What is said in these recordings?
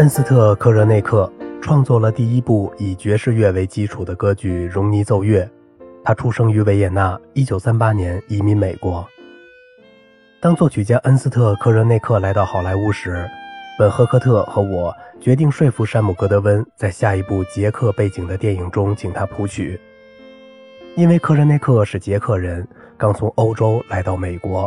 恩斯特·科热内克创作了第一部以爵士乐为基础的歌剧《荣尼奏乐》。他出生于维也纳，1938年移民美国。当作曲家恩斯特·科热内克来到好莱坞时，本·赫克特和我决定说服山姆·格德温在下一部捷克背景的电影中请他谱曲，因为科热内克是捷克人，刚从欧洲来到美国，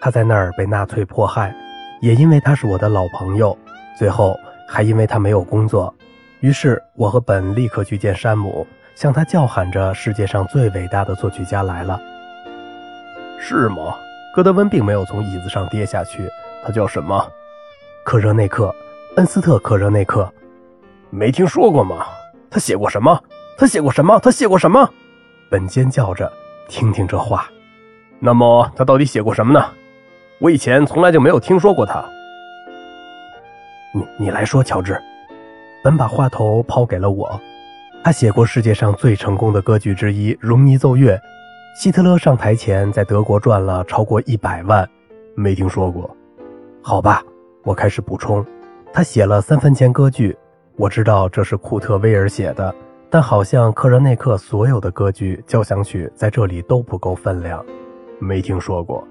他在那儿被纳粹迫害，也因为他是我的老朋友，最后还因为他没有工作，于是我和本立刻去见山姆。向他叫喊着：“世界上最伟大的作曲家来了！”是吗？戈德温并没有从椅子上跌下去。他叫什么？克热内克，恩斯特·克热内克。没听说过吗？他写过什么？他写过什么？他写过什么？本尖叫着：“听听这话。”那么他到底写过什么呢？我以前从来就没有听说过他。你你来说，乔治。本把话头抛给了我。他写过世界上最成功的歌剧之一《荣尼奏乐》，希特勒上台前在德国赚了超过一百万，没听说过。好吧，我开始补充。他写了三分钱歌剧，我知道这是库特威尔写的，但好像克热内克所有的歌剧交响曲在这里都不够分量，没听说过。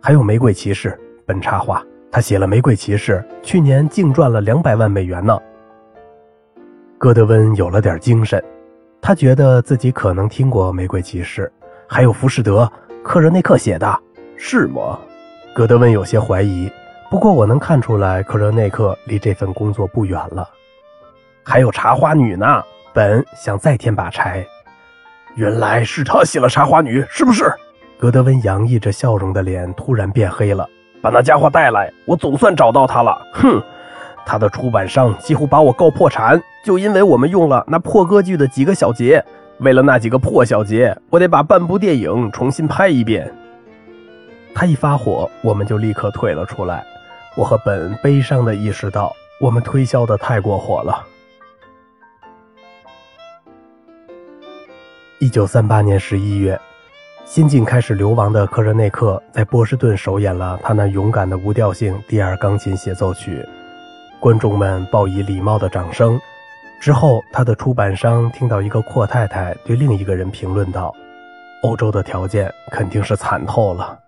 还有《玫瑰骑士》，本插话，他写了《玫瑰骑士》，去年净赚了两百万美元呢。戈德温有了点精神，他觉得自己可能听过《玫瑰骑士》，还有《浮士德》，克热内克写的，是吗？戈德温有些怀疑，不过我能看出来，克热内克离这份工作不远了。还有《茶花女》呢，本想再添把柴。原来是他写了《茶花女》，是不是？戈德温洋溢着笑容的脸突然变黑了。把那家伙带来，我总算找到他了。哼。他的出版商几乎把我告破产，就因为我们用了那破歌剧的几个小节。为了那几个破小节，我得把半部电影重新拍一遍。他一发火，我们就立刻退了出来。我和本悲伤地意识到，我们推销的太过火了。一九三八年十一月，新晋开始流亡的科热内克在波士顿首演了他那勇敢的无调性第二钢琴协奏曲。观众们报以礼貌的掌声。之后，他的出版商听到一个阔太太对另一个人评论道：“欧洲的条件肯定是惨透了。”